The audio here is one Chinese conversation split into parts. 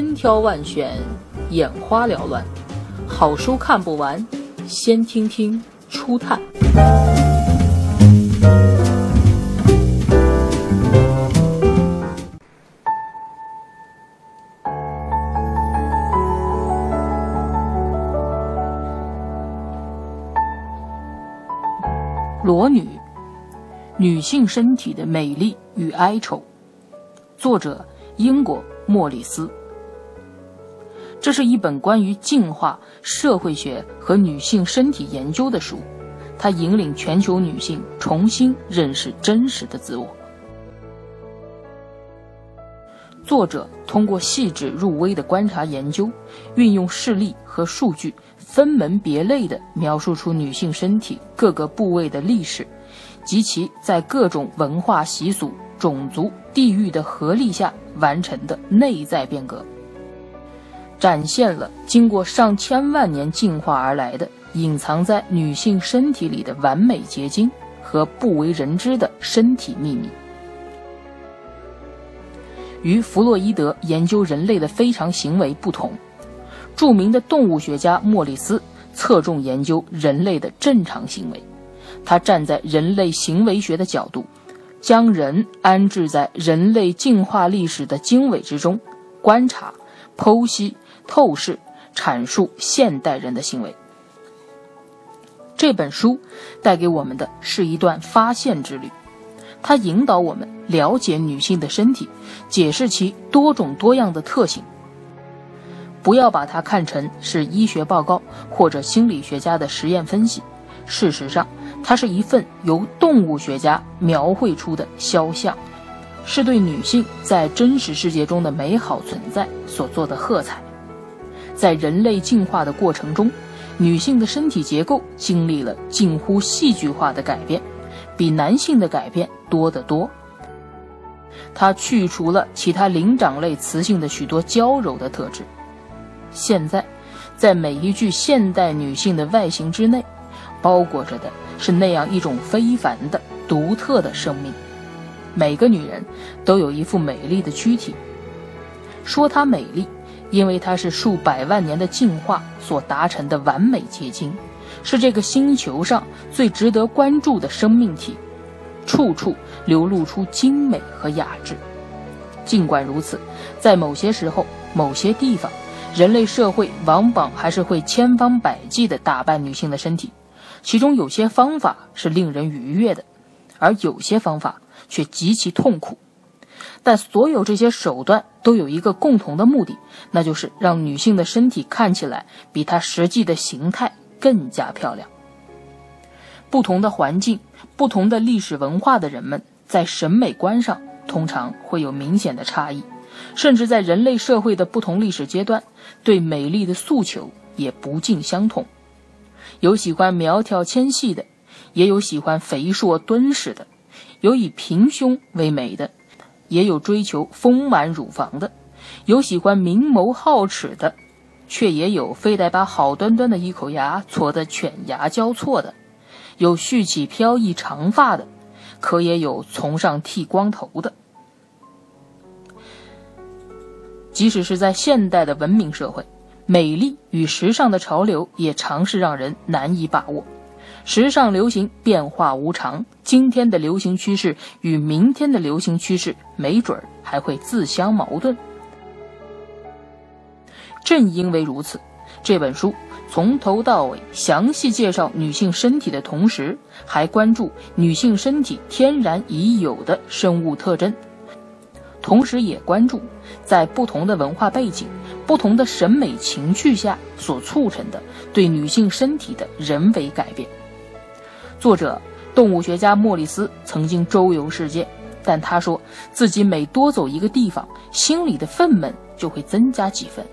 千挑万选，眼花缭乱，好书看不完，先听听初探。裸女，女性身体的美丽与哀愁，作者英国莫里斯。这是一本关于进化、社会学和女性身体研究的书，它引领全球女性重新认识真实的自我。作者通过细致入微的观察研究，运用事例和数据。分门别类地描述出女性身体各个部位的历史，及其在各种文化习俗、种族、地域的合力下完成的内在变革，展现了经过上千万年进化而来的隐藏在女性身体里的完美结晶和不为人知的身体秘密。与弗洛伊德研究人类的非常行为不同。著名的动物学家莫里斯侧重研究人类的正常行为，他站在人类行为学的角度，将人安置在人类进化历史的经纬之中，观察、剖析、透视、阐述现代人的行为。这本书带给我们的是一段发现之旅，它引导我们了解女性的身体，解释其多种多样的特性。不要把它看成是医学报告或者心理学家的实验分析，事实上，它是一份由动物学家描绘出的肖像，是对女性在真实世界中的美好存在所做的喝彩。在人类进化的过程中，女性的身体结构经历了近乎戏剧化的改变，比男性的改变多得多。它去除了其他灵长类雌性的许多娇柔的特质。现在，在每一具现代女性的外形之内，包裹着的是那样一种非凡的、独特的生命。每个女人都有一副美丽的躯体。说她美丽，因为它是数百万年的进化所达成的完美结晶，是这个星球上最值得关注的生命体，处处流露出精美和雅致。尽管如此，在某些时候、某些地方，人类社会往往还是会千方百计地打扮女性的身体，其中有些方法是令人愉悦的，而有些方法却极其痛苦。但所有这些手段都有一个共同的目的，那就是让女性的身体看起来比她实际的形态更加漂亮。不同的环境、不同的历史文化的人们，在审美观上通常会有明显的差异。甚至在人类社会的不同历史阶段，对美丽的诉求也不尽相同。有喜欢苗条纤细的，也有喜欢肥硕敦实的；有以平胸为美的，也有追求丰满乳房的；有喜欢明眸皓齿的，却也有非得把好端端的一口牙搓得犬牙交错的；有蓄起飘逸长发的，可也有从上剃光头的。即使是在现代的文明社会，美丽与时尚的潮流也常是让人难以把握。时尚流行变化无常，今天的流行趋势与明天的流行趋势，没准儿还会自相矛盾。正因为如此，这本书从头到尾详细介绍女性身体的同时，还关注女性身体天然已有的生物特征。同时也关注，在不同的文化背景、不同的审美情趣下所促成的对女性身体的人为改变。作者动物学家莫里斯曾经周游世界，但他说自己每多走一个地方，心里的愤懑就会增加几分，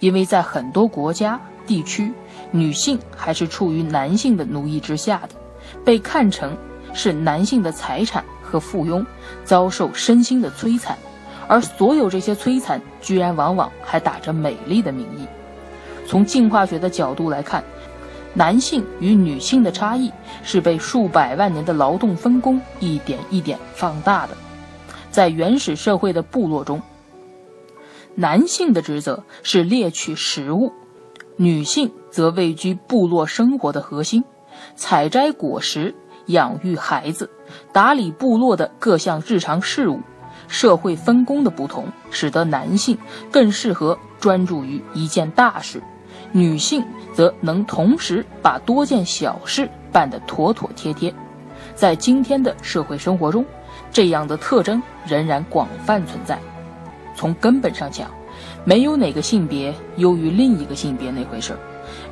因为在很多国家地区，女性还是处于男性的奴役之下的，被看成是男性的财产。和附庸遭受身心的摧残，而所有这些摧残，居然往往还打着美丽的名义。从进化学的角度来看，男性与女性的差异是被数百万年的劳动分工一点一点放大的。在原始社会的部落中，男性的职责是猎取食物，女性则位居部落生活的核心，采摘果实、养育孩子、打理部落的各项日常事务。社会分工的不同，使得男性更适合专注于一件大事，女性则能同时把多件小事办得妥妥帖帖。在今天的社会生活中，这样的特征仍然广泛存在。从根本上讲，没有哪个性别优于另一个性别那回事儿。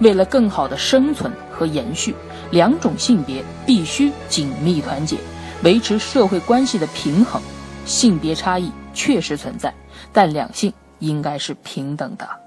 为了更好的生存和延续，两种性别必须紧密团结，维持社会关系的平衡。性别差异确实存在，但两性应该是平等的。